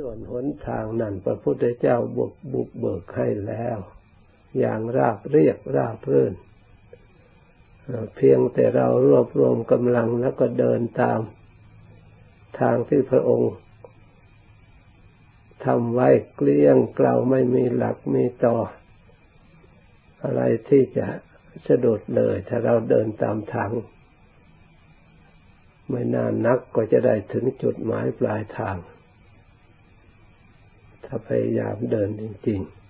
ส่วนหนทางนั้นพระพุทธเจ้าบุกบุกเบิกให้แล้ว อย่างราบเรียบราบรื่น เพียงแต่เรารวบรวมกำลังแล้วก็เดินตามทางที่พระองค์ทำไว้เกลี้ยงเกลาไม่มีหลักมีต่อ อะไรที่จะสะดุดเลย ถ้าเราเดินตามทางไม่นานนักก็จะได้ถึงจุดหมายปลายทาง ถ้าพยายามเดินจริงๆ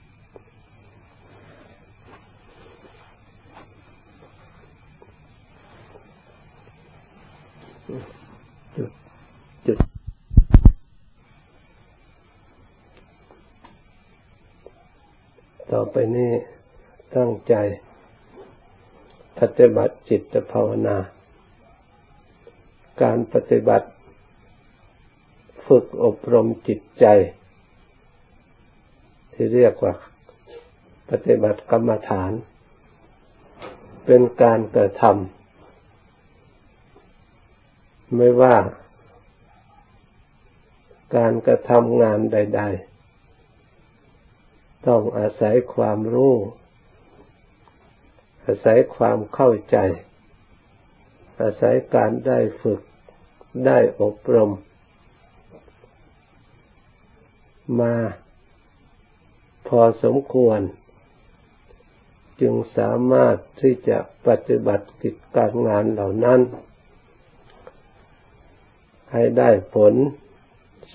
ต่อไปนี้ตั้งใจปฏิบัติจิตภาวนา การปฏิบัติ ฝึกอบรมจิตใจ ที่เรียกว่าปฏิบัติกรรมฐาน เป็นการกระทำไม่ว่าการกระทำงานใด ๆ ต้องอาศัยความรู้ อาศัยความเข้าใจ อาศัยการได้ฝึกได้อบรม มา พอสมควร จึงสามารถที่จะปฏิบัติกิจการงานเหล่านั้น ให้ได้ผล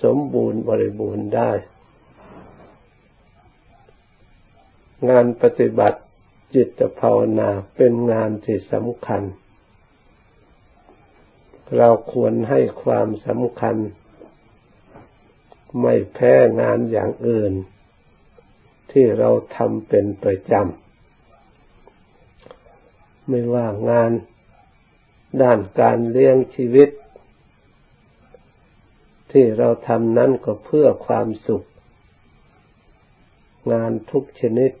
สมบูรณ์บริบูรณ์ได้ งานปฏิบัติจิตภาวนาเป็นงานที่สำคัญ เราควรให้ความสำคัญ ไม่แพ้งานอย่างอื่น ที่เราทำเป็นประจำ ไม่ว่างานด้านการเลี้ยงชีวิต ที่เราทำนั้นก็เพื่อความสุข งานทุกชนิด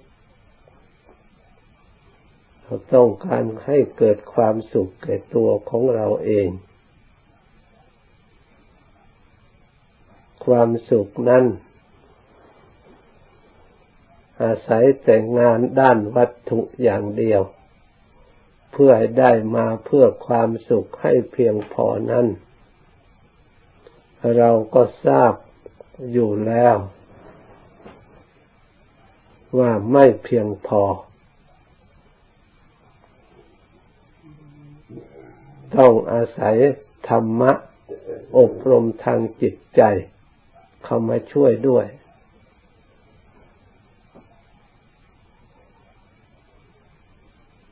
เราต้องการให้เกิดความสุขแก่ตัวของเราเอง ความสุขนั้น อาศัยแต่งานด้านวัตถุอย่างเดียว เพื่อให้ได้มาเพื่อความสุขให้เพียงพอนั้น เราก็ทราบอยู่แล้ว ว่าไม่เพียงพอ ต้องอาศัยธรรมะอบรมทางจิตใจ เข้ามาช่วยด้วย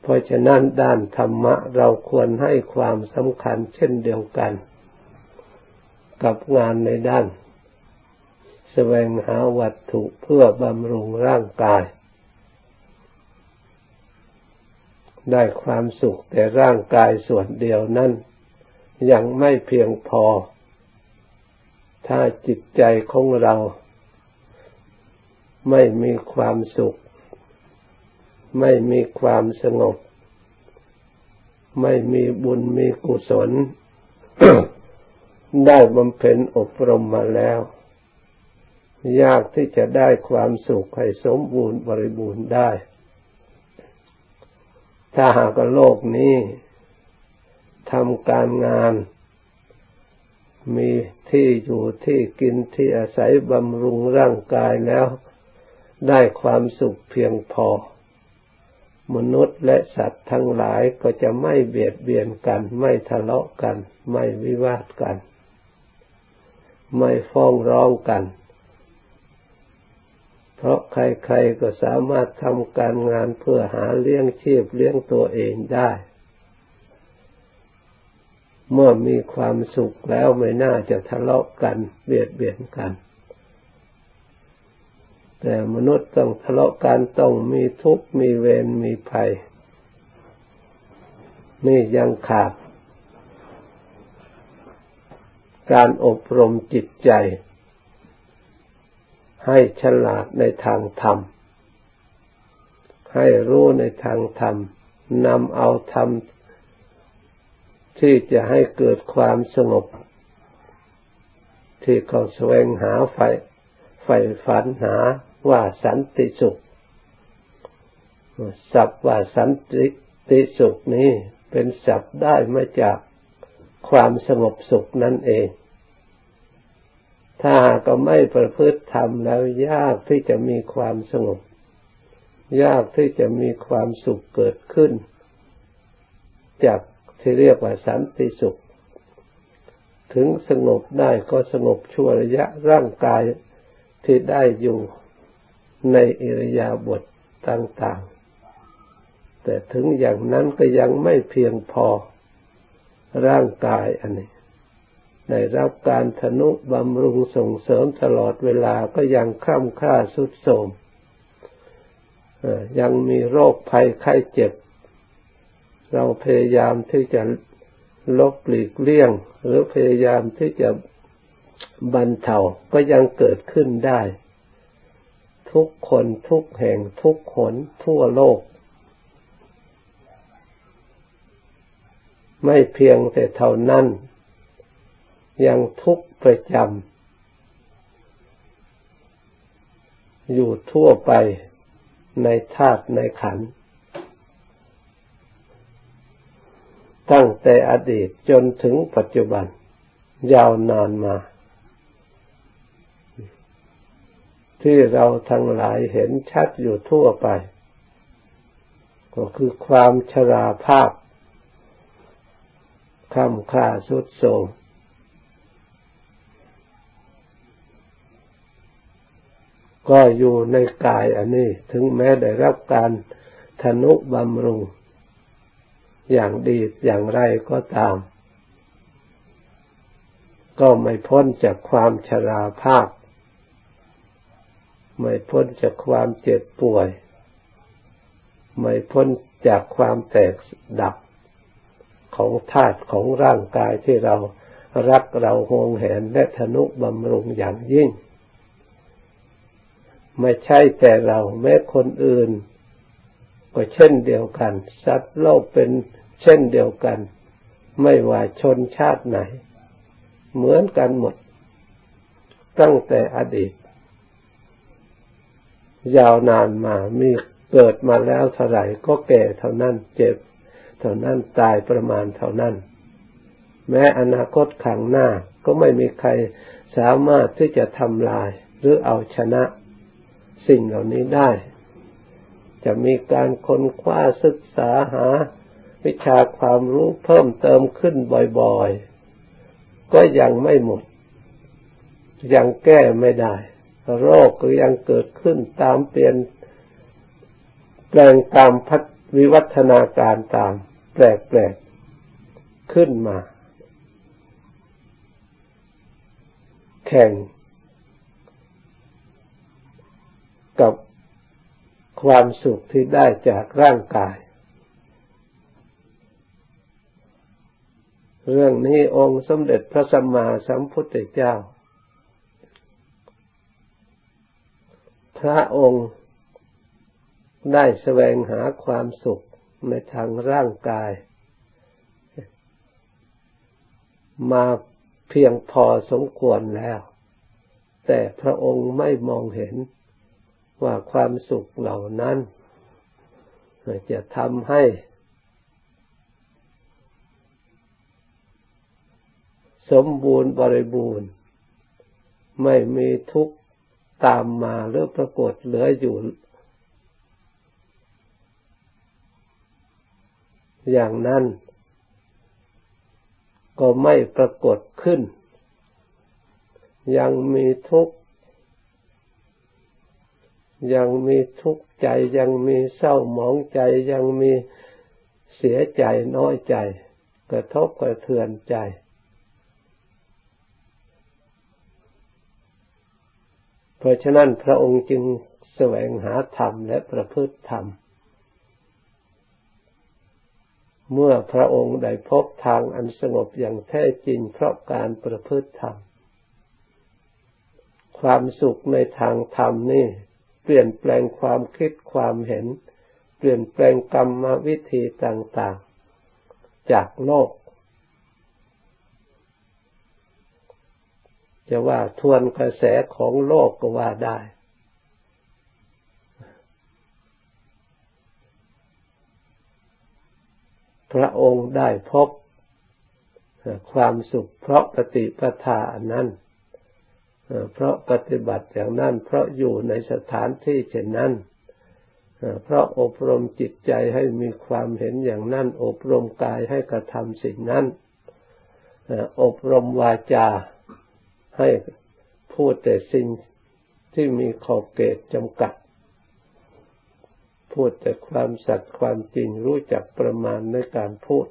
เพ ราะฉะนั้นด้านธรรมะเราควรให้ความสำคัญเช่นเดียวกัน กับงานในด้านแสวงหาวัตถุเพื่อบำรุงร่างกาย ได้ความสุขแต่ร่างกายส่วนเดียวนั้นยังไม่เพียงพอ ถ้าจิตใจของเรา ไม่มีความสุข ไม่มีความสงบ ไม่มีบุญมีกุศล ได้บำเพ็ญอบรมมาแล้ว ยากที่จะได้ความสุขให้สมบูรณ์บริบูรณ์ได้ ถ้าหากโลกนี้ทำการงาน มีที่อยู่ที่กินที่อาศัยบำรุงร่างกายแล้ว ได้ความสุขเพียงพอ มนุษย์และสัตว์ทั้งหลายก็จะไม่เบียดเบียนกัน ไม่ทะเลาะกัน ไม่วิวาทกัน ไม่ฟ้องร้องกัน เพราะใครๆก็สามารถทำการงานเพื่อหาเลี้ยงชีพเลี้ยงตัวเองได้ เมื่อมีความสุขแล้วไม่น่าจะทะเลาะกัน เบียดเบียนกัน แต่มนุษย์ต้องทะเลาะกันต้องมีทุกข์มีเวรมีภัย นี่ยังขาด การอบรมจิตใจ ให้ฉลาดในทางธรรม ให้รู้ในทางธรรมนำเอาธรรมที่จะให้เกิดความสงบ ที่เขาแสวงหาไฟใฝ่ฝันหา ว่าสันติสุขสับว่าสันติสุขนี้เป็นสับได้มาจากความสงบสุขนั่นเอง ถ้าก็ไม่ประพฤติธรรมแล้วยากที่จะมีความสงบ ยากที่จะมีความสุขเกิดขึ้น จากที่เรียกว่าสันติสุข ถึงสงบได้ก็สงบชั่วระยะร่างกายที่ได้อยู่ ในอิริยาบถต่างๆ แต่ถึงอย่างนั้นก็ยังไม่เพียงพอร่างกายอันนี้ได้รับการทนุบำรุงส่งเสริมตลอดเวลาก็ยังคร่ำค่าสุดโทรมยังมีโรคภัยไข้เจ็บ เราพยายามที่จะลบหลีกเลี่ยง หรือพยายามที่จะบรรเทาก็ยังเกิดขึ้นได้ ทุกคนทุกแห่งทุกคนทั่วโลก ไม่เพียงแต่เท่านั้น ยังทุกประจำอยู่ทั่วไปในธาตุในขันธ์ตั้งแต่อดีตจนถึงปัจจุบัน ยาวนานมา ที่เราทั้งหลายเห็นชัดอยู่ทั่วไป ก็คือความชราภาพคำค่าสุดโทมก็อยู่ในกายอันนี้ ถึงแม้ได้รับการทนุบำรุง อย่างดีอย่างไรก็ตาม ก็ไม่พ้นจากความชราภาพ ไม่พ้นจากความเจ็บป่วย ไม่พ้นจากความแตกดับของธาตุของร่างกายที่เรารักเราหวงแหนและทนุบำรุงอย่างยิ่ง ไม่ใช่แต่เราแม้คนอื่น ก็เช่นเดียวกัน สัตว์โลกเป็นเช่นเดียวกัน ไม่ว่าชนชาติไหน เหมือนกันหมด ตั้งแต่อดีต ยาวนานมา มีเกิดมาแล้วเท่าไหร่ก็แก่เท่านั้นเจ็บ เท่านั้นตายประมาณเท่านั้น แม้อนาคตขังหน้าก็ไม่มีใครสามารถที่จะทำลายหรือเอาชนะสิ่งเหล่านี้ได้ จะมีการค้นคว้าศึกษาหา วิชาความรู้เพิ่มเติมขึ้นบ่อยๆ ก็ยังไม่หมด ยังแก้ไม่ได้ โรคก็ยังเกิดขึ้นตามเปลี่ยนแปลงตามพัฒวิวัฒนาการตาม แปลกๆขึ้นมา แข่ง กับความสุขที่ได้จากร่างกาย เรื่องนี้องค์สมเด็จพระสัมมาสัมพุทธเจ้า พระองค์ได้แสวงหาความสุขในทางร่างกาย มาเพียงพอสมควรแล้ว แต่พระองค์ไม่มองเห็นว่าความสุขเหล่านั้น จะทำให้ สมบูรณ์บริบูรณ์ ไม่มีทุกข์ ตามมาหรือปรากฏเหลืออยู่ อย่างนั้น ก็ไม่ปรากฏขึ้น ยังมีทุกข์ ยังมีทุกข์ใจยังมีเศร้าหมองใจยังมีเสียใจน้อยใจ กระทบกระเทือนใจ เพราะฉะนั้นพระองค์จึงแสวงหาธรรมและประพฤติธรรม เมื่อพระองค์ได้พบทางอันสงบอย่างแท้จริงเพราะการประพฤติธรรม ความสุขในทางธรรมนี่เปลี่ยนแปลงความคิดความเห็น เปลี่ยนแปลงกรรมวิธีต่างๆ จากโลก จะว่าทวนกระแสของโลกก็ว่าได้ พระองค์ได้พบความสุขเพราะปฏิปทานั้น เพราะปฏิบัติอย่างนั้น เพราะอยู่ในสถานที่เช่นนั้น เพราะอบรมจิตใจให้มีความเห็นอย่างนั้น อบรมกายให้กระทำสิ่งนั้น อบรมวาจา ให้พูดแต่สิ่งที่มีขอบเขตจำกัด พูดแต่ความสัตย์ความจริงรู้จักประมาณในการพูด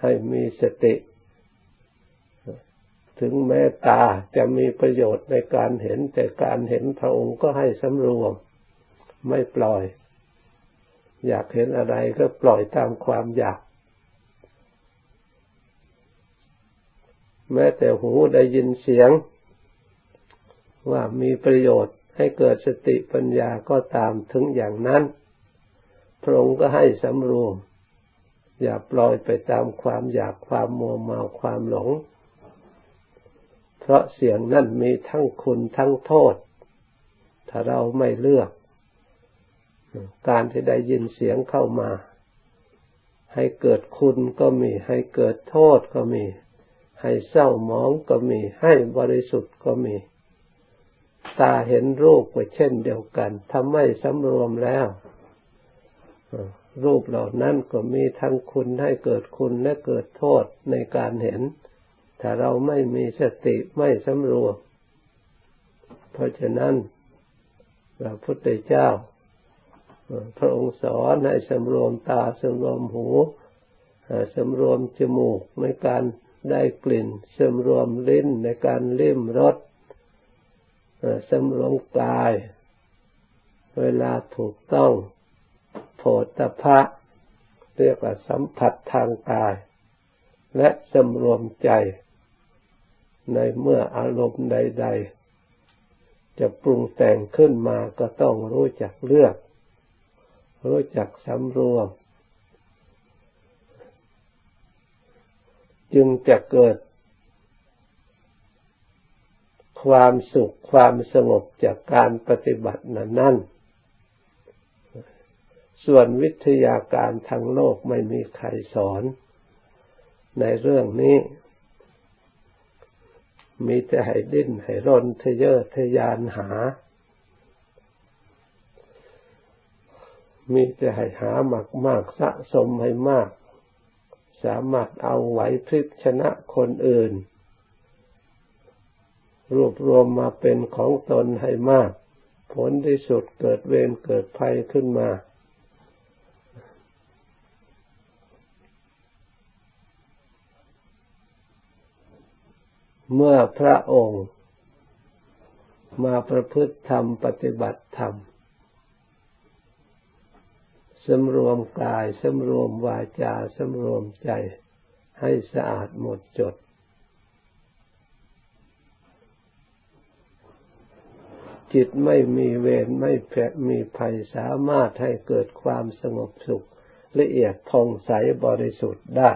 ให้มีสติ ถึงแม้ตาจะมีประโยชน์ในการเห็น แต่การเห็นพระองค์ก็ให้สำรวม ไม่ปล่อย อยากเห็นอะไรก็ปล่อยตามความอยาก แม้แต่หูได้ยินเสียง ว่ามีประโยชน์ให้เกิดสติปัญญาก็ตามถึงอย่างนั้น พระองค์ก็ให้สำรวม อย่าปล่อยไปตามความอยากความมัวเมาความหลง เพราะเสียงนั่นมีทั้งคุณทั้งโทษ ถ้าเราไม่เลือก การที่ได้ยินเสียงเข้ามา ให้เกิดคุณก็มีให้เกิดโทษก็มี ให้เศร้าหมองก็มี ให้บริสุทธิ์ก็มี ตาเห็นรูปก็เช่นเดียวกันถ้าไม่สำรวมแล้วรูปเหล่านั้นก็มีทั้งคุณให้เกิดคุณและเกิดโทษในการเห็น ถ้าเราไม่มีสติไม่สำรวม เพราะฉะนั้นพระพุทธเจ้า พระองค์สอนให้สำรวมตาสำรวมหูสำรวมจมูกในการ ได้กลิ่นสำรวมลิ้นในการลิ้มรสสำรวมกาย เวลาถูกต้องโผฏฐะเรียกว่าสัมผัสทางกาย และสำรวมใจในเมื่ออารมณ์ใด ๆ จะปรุงแต่งขึ้นมาก็ต้องรู้จักเลือก รู้จักสำรวม จึงจะเกิดความสุขความสงบจากการปฏิบัตินั้นนั่น ส่วนวิทยาการทางโลกไม่มีใครสอน ในเรื่องนี้ มีแต่ให้ดิ้นให้รนทะเยอทะยานหา มีแต่ให้หามากมากสะสมให้มาก สามารถเอาไหวพริบชนะคนอื่น รวบรวมมาเป็นของตนให้มาก ผลที่สุดเกิดเวรเกิดภัยขึ้นมา เมื่อพระองค์มาประพฤติธรรมปฏิบัติธรรม สำรวมกายสำรวมวาจาสำรวมใจให้สะอาดหมดจด จิตไม่มีเวรไม่แผลมีภัยสามารถให้เกิดความสงบสุขละเอียดผ่องใสบริสุทธิ์ได้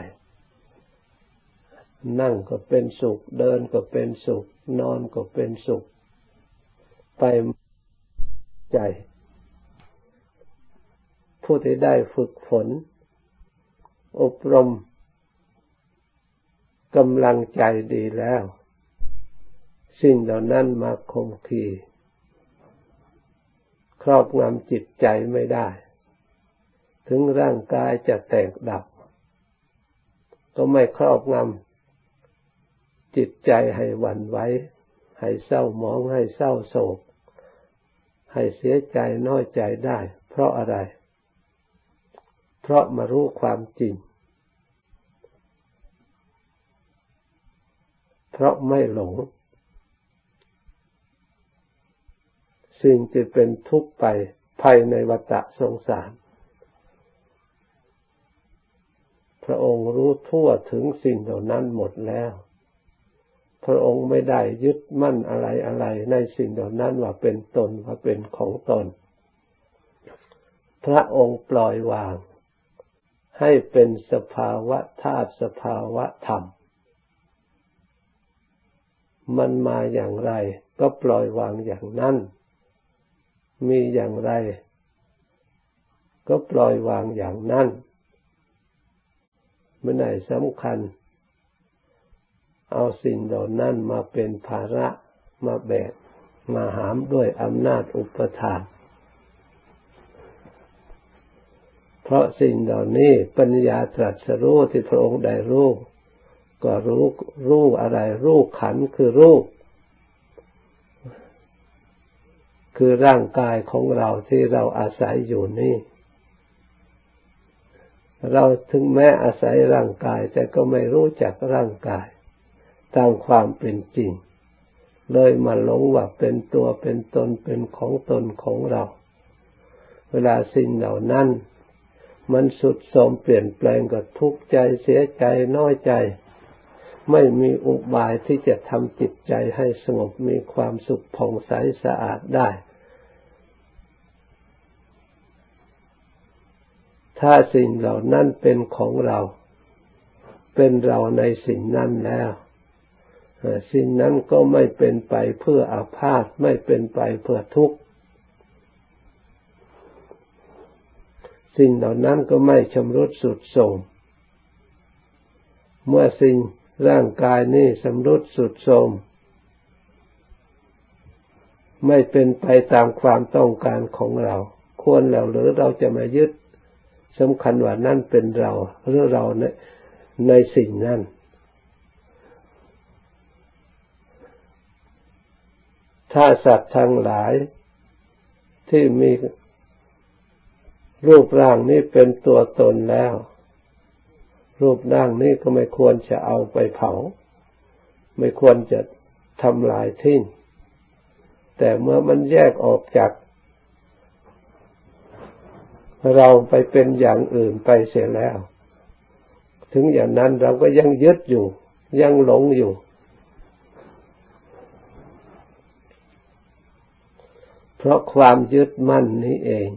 นั่งก็เป็นสุข เดินก็เป็นสุข นอนก็เป็นสุข ไปใจ ผู้ที่ได้ฝึกฝน อบรมกำลังใจดีแล้ว สิ่งเหล่านั้นมาคงคีครอบงำจิตใจไม่ได้ ถึงร่างกายจะแตกดับ ก็ไม่ครอบงำจิตใจให้หวั่นไหวให้เศร้าหมองให้เศร้าโศก ให้เสียใจน้อยใจได้ เพราะอะไร เพราะมารู้ความจริง เพราะไม่หลง สิ่งที่เป็นทุกข์ไปภายในวัฏสงสาร พระองค์รู้ทั่วถึงสิ่งเหล่านั้นหมดแล้ว พระองค์ไม่ได้ยึดมั่นอะไรอะไรในสิ่งเหล่านั้นว่าเป็นตนว่าเป็นของตน พระองค์ปล่อยวาง ให้เป็นสภาวะธาตุสภาวะธรรม มันมาอย่างไร ก็ปล่อยวางอย่างนั้น มีอย่างไร ก็ปล่อยวางอย่างนั้นไม่ได้สำคัญ เอาสิ่งเหล่านั้นมาเป็นภาระมาแบกมาหามด้วยอำนาจอุปทาน เพราะสิ่งเหล่านี้ปัญญาตรัสรู้ที่พระองค์ได้รู้ก็รู้รู้อะไร รู้ขันคือรูปคือร่างกายของเราที่เราอาศัยอยู่นี่ เราถึงแม้อาศัยร่างกาย แต่ก็ไม่รู้จักร่างกาย ตามความเป็นจริง เลยมาหลงว่าเป็นตัวเป็นตนเป็นของตนของเรา เวลาสิ่งเหล่านั้น มันสุดโทมเปลี่ยนแปลงก็ทุกข์ใจเสียใจน้อยใจ ไม่มีอุบายที่จะทำจิตใจให้สงบมีความสุขผ่องใสสะอาดได้ ถ้าสิ่งเหล่านั้นเป็นของเรา เป็นเราในสิ่งนั้นแล้วสิ่งนั้นก็ไม่เป็นไปเพื่ออาพาธไม่เป็นไปเพื่อทุกข์ สิ่งเหล่านั้นก็ไม่ชำรุดสุดโทรมเมื่อสิ่งร่างกายนี้ชำรุดสุดโทรมไม่เป็นไปตามความต้องการของเรา ควรแล้วหรือเราจะมายึดสำคัญว่านั่นเป็นเราหรือเราในในสิ่งนั้นถ้าสัตว์ทั้งหลายที่มี รูปร่างนี้เป็นตัวตนแล้ว รูปร่างนี้ก็ไม่ควรจะเอาไปเผา ไม่ควรจะทำลายทิ้ง แต่เมื่อมันแยกออกจาก เราไปเป็นอย่างอื่นไปเสียแล้ว ถึงอย่างนั้นเราก็ยังยึดอยู่ ยังหลงอยู่เพราะความยึดมั่นนี้เอง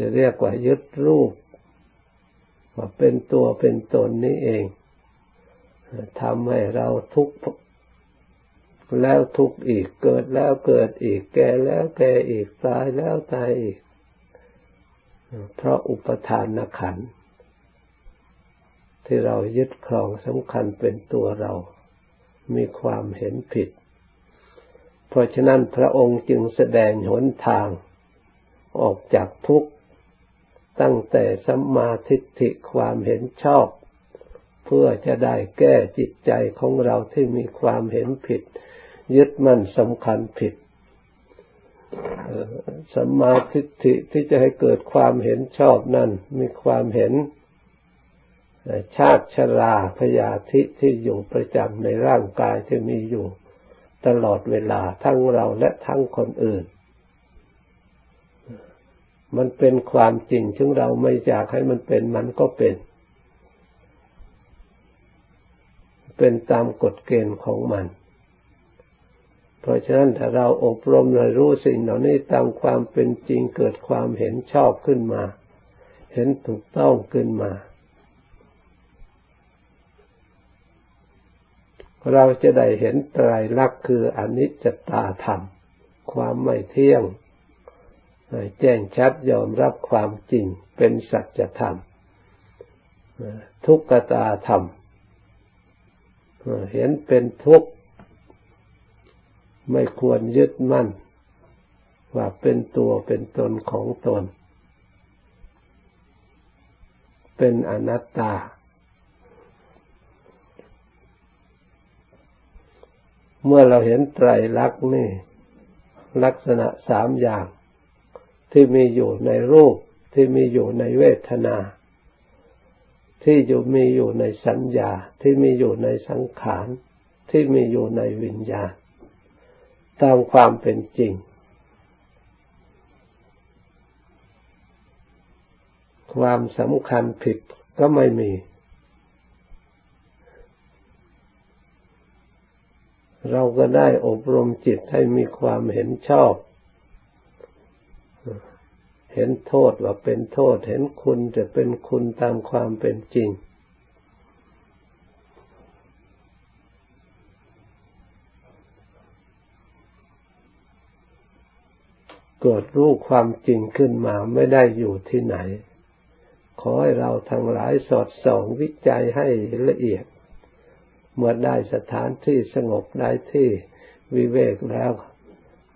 จะเรียกว่ายึดรูปว่าเป็นตัวเป็นตนนี้เองทำให้เราทุกข์แล้วทุกข์อีกเกิดแล้วเกิดอีก แก่แล้วแก่อีกตายแล้วตายอีก เพราะอุปทานขันที่เรายึดครองสำคัญเป็นตัวเรา มีความเห็นผิด เพราะฉะนั้นพระองค์จึงแสดงหนทางออกจากทุกข์ ตั้งแต่สัมมาทิฏฐิความเห็นชอบ เพื่อจะได้แก้จิตใจของเราที่มีความเห็นผิด ยึดมั่นสำคัญผิดสัมมาทิฏฐิที่จะให้เกิดความเห็นชอบนั่นมีความเห็น ชาติชราพยาธิที่อยู่ประจำในร่างกายที่มีอยู่ตลอดเวลาทั้งเราและทั้งคนอื่น มันเป็นความจริงถึงเราไม่อยากให้มันเป็นมันก็เป็น เป็นตามกฎเกณฑ์ของมัน เพราะฉะนั้นถ้าเราอบรมเลยรู้สิ่งเหล่านี้ตามความเป็นจริงเกิดความเห็นชอบขึ้นมา เห็นถูกต้องขึ้นมา เราจะได้เห็นไตรลักษณ์คืออนิจจตาธรรม ความไม่เที่ยง แจ้งชัดยอมรับความจริงเป็นสัจธรรมทุกขตาธรรมเห็นเป็นทุกข์ไม่ควรยึดมั่น ว่าเป็นตัวเป็นตนของตน เป็นอนัตตา เมื่อเราเห็นไตรลักษณ์นี่ ลักษณะสามอย่าง ที่มีอยู่ในรูป ที่มีอยู่ในเวทนา ที่อยู่มีอยู่ในสัญญา ที่มีอยู่ในสังขาร ที่มีอยู่ในวิญญาณ ตามความเป็นจริง ความสำคัญผิดก็ไม่มีเราก็ได้อบรมจิตให้มีความเห็นชอบ เห็นโทษว่าเป็นโทษ เห็นคุณจะเป็นคุณตามความเป็นจริง เกิดรู้ความจริงขึ้นมาไม่ได้อยู่ที่ไหน ขอให้เราทั้งหลายสอดส่องวิจัยให้ละเอียด เมื่อได้สถานที่สงบได้ที่วิเวกแล้ว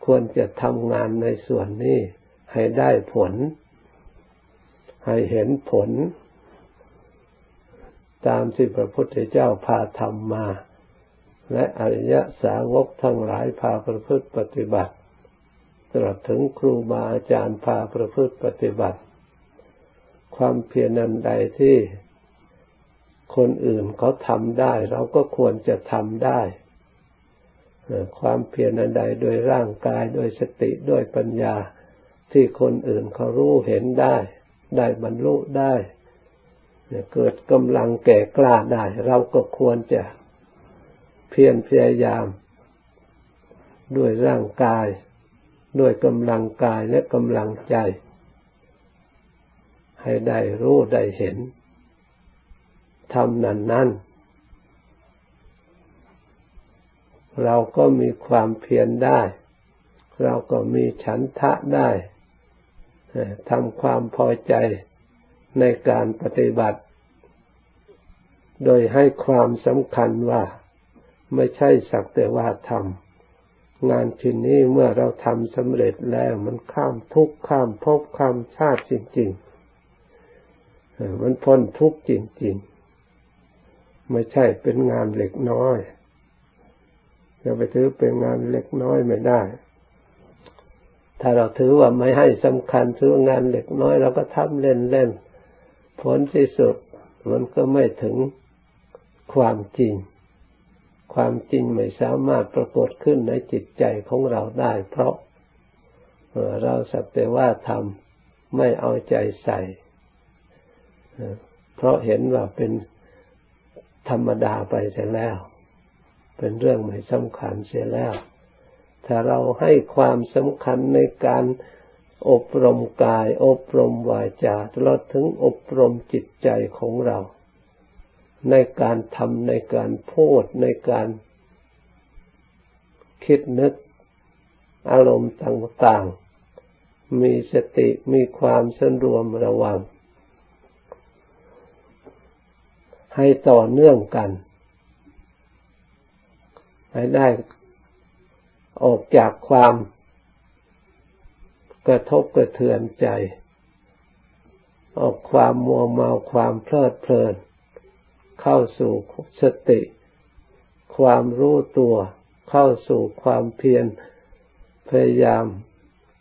ควรจะทำงานในส่วนนี้ ให้ได้ผล ให้เห็นผล ตามที่พระพุทธเจ้าพาทำมา และอริยสาวกทั้งหลายพาประพฤติปฏิบัติตลอดถึงครูบาอาจารย์พาประพฤติปฏิบัติ ความเพียรนันใดที่คนอื่นเขาทำได้ เราก็ควรจะทำได้ความเพียรนันใดโดยร่างกายโดยสติด้วยปัญญา ที่คนอื่นเขารู้เห็นได้ ได้บรรลุได้เกิดกำลังแก่กล้าได้ เราก็ควรจะเพียรพยายาม ด้วยร่างกาย ด้วยกำลังกายและกำลังใจ ให้ได้รู้ได้เห็นทำนั้นนั้นเราก็มีความเพียรได้ เราก็มีฉันทะได้ ทำความพอใจในการปฏิบัติ โดยให้ความสำคัญว่าไม่ใช่สักแต่ว่าทำงานชิ้นนี้เมื่อเราทำสำเร็จแล้วมันข้ามทุกข้ามภพข้ามชาติจริง ๆ มันพ้นทุกข์จริง ๆ ไม่ใช่เป็นงานเล็กน้อยจะไปถือเป็นงานเล็กน้อยไม่ได้ ถ้าเราถือว่าไม่ให้สำคัญถืองานเล็กน้อยเราก็ทำเล่นๆผลที่สุดมันก็ไม่ถึงความจริง ความจริงไม่สามารถปรากฏขึ้นในจิตใจของเราได้ เพราะเราสักแต่ว่าทำไม่เอาใจใส่ เพราะเห็นว่าเป็นธรรมดาไปเสียแล้ว เป็นเรื่องไม่สำคัญเสียแล้ว ถ้าเราให้ความสำคัญในการอบรมกาย อบรมวาจาตลอดถึงอบรมจิตใจของเรา ในการทำในการพูดในการคิดนึกอารมณ์ต่างๆ มีสติมีความสนรวมระวัง ให้ต่อเนื่องกัน ให้ได้ ออกจากความกระทบกระเทือนใจ ออกความมัวเมาความเพลิดเพลิน เข้าสู่สติ ความรู้ตัว เข้าสู่ความเพียรพยายาม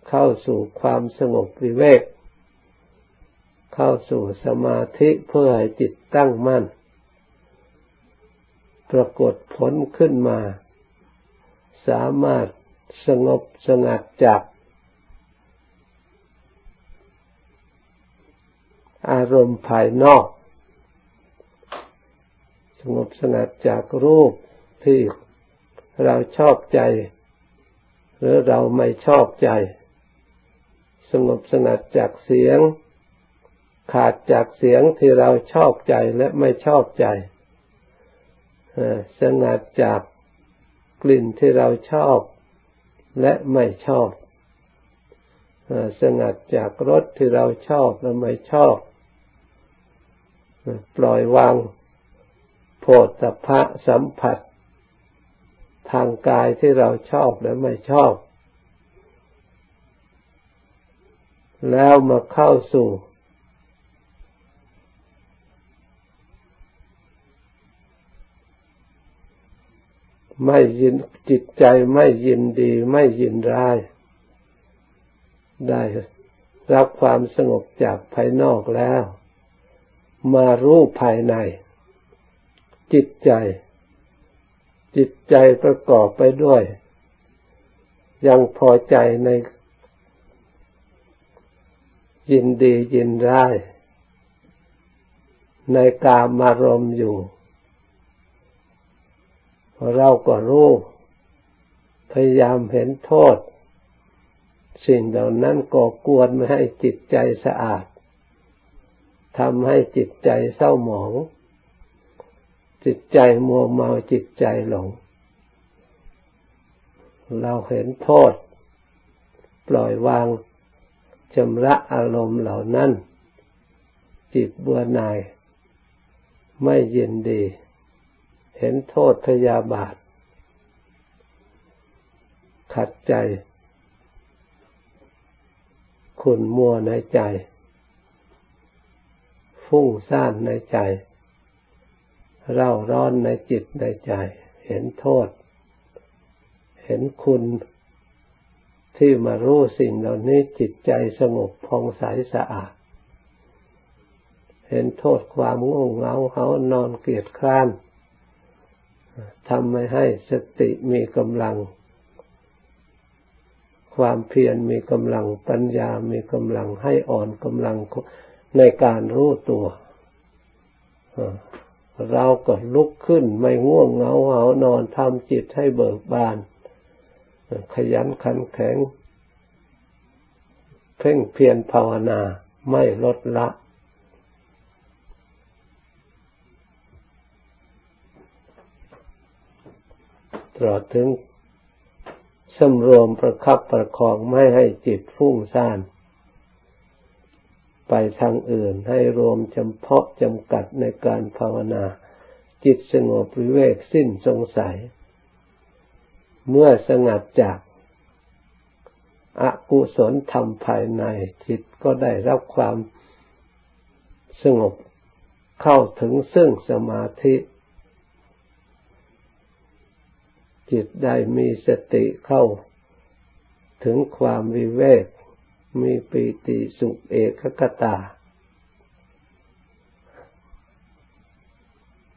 เข้าสู่ความสงบวิเวก เข้าสู่สมาธิเพื่อให้จิตตั้งมั่น ปรากฏผลขึ้นมา สามารถสงบสงัดจากอารมณ์ภายนอก สงบสงัดจากรูปที่เราชอบใจ หรือเราไม่ชอบใจ สงบสงัดจากเสียง ขาดจากเสียงที่เราชอบใจและไม่ชอบใจสงัดจาก กลิ่นที่เราชอบและไม่ชอบสงัดจากรสที่เราชอบและไม่ชอบ ปล่อยวางโพธพะสัมผัส ทางกายที่เราชอบและไม่ชอบ แล้วมาเข้าสู่ ไม่ยินจิตใจไม่ยินดีไม่ยินร้าย ได้รับความสงบจากภายนอกแล้ว มารู้ภายใน จิตใจ จิตใจประกอบไปด้วย ยังพอใจใน ยินดียินร้าย ในกามารมอยู่ เราก็รู้ พยายามเห็นโทษ สิ่งเหล่านั้นก่อกวนไม่ให้จิตใจสะอาดทำให้จิตใจเศร้าหมอง จิตใจมัวเมาจิตใจหลง เราเห็นโทษ ปล่อยวางชำระอารมณ์เหล่านั้น จิตเบื่อหน่าย ไม่ยินดี เห็นโทษพยาบาท ขัดใจ ขุนมัวในใจ ฟุ้งซ่านในใจ เร่าร้อนในจิตในใจ เห็นโทษ เห็นคุณที่มารู้สิ่งเหล่านี้จิตใจสงบพองใสสะอาด เห็นโทษความง่วงเหงาเหานอนเกียดคร้าน ทำให้ให้สติมีกำลัง ความเพียรมีกำลัง ปัญญามีกำลัง ให้อ่อนกำลังในการรู้ตัวเราก็ลุกขึ้นไม่ง่วงเหงาเหานอนทำจิตให้เบิกบาน ขยันขันแข็ง เพ่งเพียรภาวนาไม่ลดละ ตลอดถึงสำรวมประคับประคองไม่ให้จิตฟุ้งซ่าน ไปทางอื่นให้รวมจำเพาะจำกัดในการภาวนา จิตสงบวิเวกสิ้นสงสัย เมื่อสงัดจากอากุศลธรรมภายใน จิตก็ได้รับความสงบเข้าถึงซึ่งสมาธิ จิตได้มีสติเข้า ถึงความวิเวก มีปีติสุขเอกคตา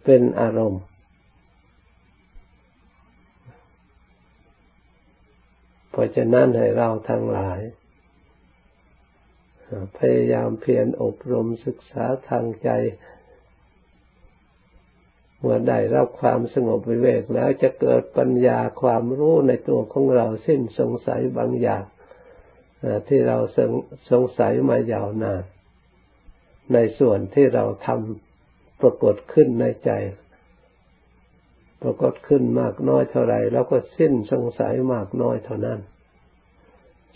เป็นอารมณ์ เพราะฉะนั้นให้เราทั้งหลาย พยายามเพียรอบรมศึกษาทางใจ เมื่อได้รับความสงบวิเวกแล้วจะเกิดปัญญาความรู้ในตัวของเราสิ้นสงสัยบางอย่างที่เราสงสัยมายาวนานในส่วนที่เราทำปรากฏขึ้นในใจ ปรากฏขึ้นมากน้อยเท่าไรเราก็สิ้นสงสัยมากน้อยเท่านั้น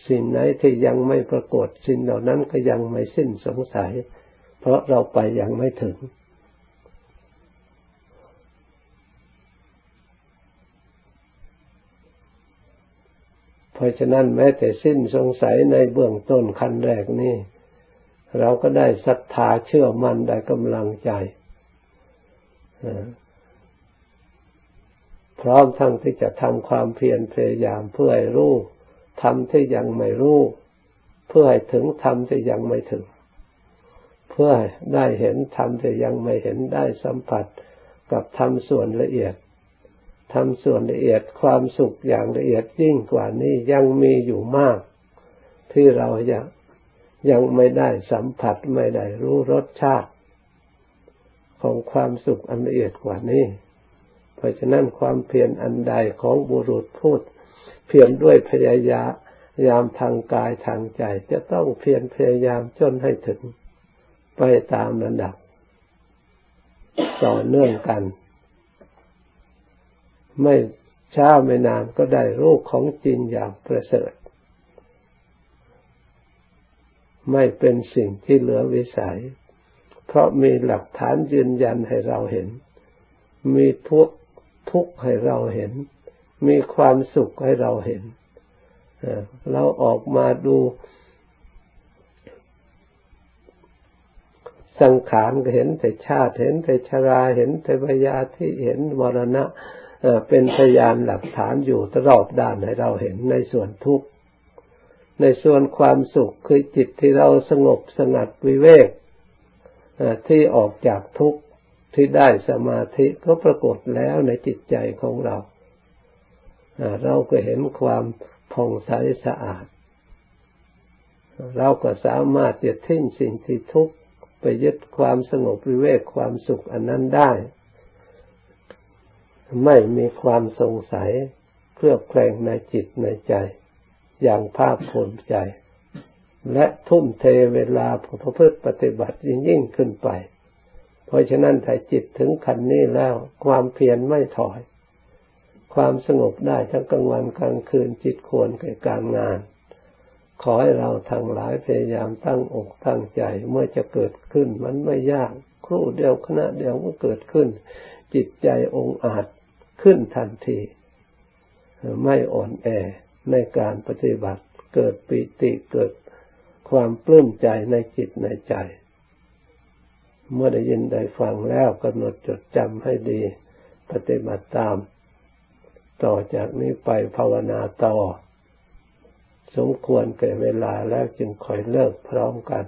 สิ่งไหนที่ยังไม่ปรากฏสิ่งเหล่านั้นก็ยังไม่สิ้นสงสัย เพราะเราไปยังไม่ถึง เพราะฉะนั้นแม้แต่สิ้นสงสัยในเบื้องต้นขั้นแรกนี่เราก็ได้ศรัทธาเชื่อมั่นได้กำลังใจพร้อมทั้งที่จะทำความเพียรพยายามเพื่อให้รู้ทำที่ยังไม่รู้ เพื่อให้ถึงทำที่ยังไม่ถึง เพื่อได้เห็นธรรมที่ยังไม่เห็นได้สัมผัสกับธรรมส่วนละเอียด ธรรมส่วนละเอียดความสุขอย่างละเอียดยิ่งกว่านี้ยังมีอยู่มาก ที่เรายังยังไม่ได้สัมผัสไม่ได้รู้รสชาติ ของความสุขอันละเอียดกว่านี้ เพราะฉะนั้นความเพียรอันใดของบุรุษพูดเพียรด้วยพยายายามทางกายทางใจ จะต้องเพียรพยายามจนให้ถึงไปตามระดับ ต่อเนื่องกัน ไม่ช้าไม่นานก็ได้รูปของจริงอย่างประเสริฐ ไม่เป็นสิ่งที่เหลือวิสัย เพราะมีหลักฐานยืนยันให้เราเห็น มีพวกทุกให้เราเห็น มีความสุขให้เราเห็นเราออกมาดูสังขารก็เห็นแต่ชาติเห็นแต่ชราเห็นแต่พยาที่เห็นมรณะ เป็นพยานหลักฐานอยู่ตลอดด้านให้เราเห็นในส่วนทุกข์ ในส่วนความสุขคือจิตที่เราสงบสงัดวิเวกที่ออกจากทุกข์ที่ได้สมาธิก็ปรากฏแล้วในจิตใจของเรา เราก็เห็นความผ่องใสสะอาด เราก็สามารถจะทิ้งสิ่งที่ทุกข์ไปยึดความสงบวิเวกความสุขอันนั้นได้ ไม่มีความสงสัยเครือบแคลงในจิตในใจ อย่างภาคภูมิใจ และทุ่มเทเวลาประพฤติปฏิบัติยิ่งขึ้นไป เพราะฉะนั้นถ้าจิตถึงขันนี้แล้ว ความเพียรไม่ถอย ความสงบได้ทั้งกลางวันกลางคืนจิตควรแก่การงาน ขอให้เราทั้งหลายพยายามตั้งอกตั้งใจเมื่อจะเกิดขึ้นมันไม่ยากครู่เดียวขณะเดียวก็เกิดขึ้น จิตใจองอาจ ขึ้นทันที ไม่อ่อนแอในการปฏิบัติเกิดปิติเกิดความปลื้มใจในจิตในใจ เมื่อได้ยินได้ฟังแล้วกำหนดจดจำให้ดี ปฏิบัติตาม ต่อจากนี้ไปภาวนาต่อ สมควรแก่เวลาแล้วจึงค่อยเลิกพร้อมกัน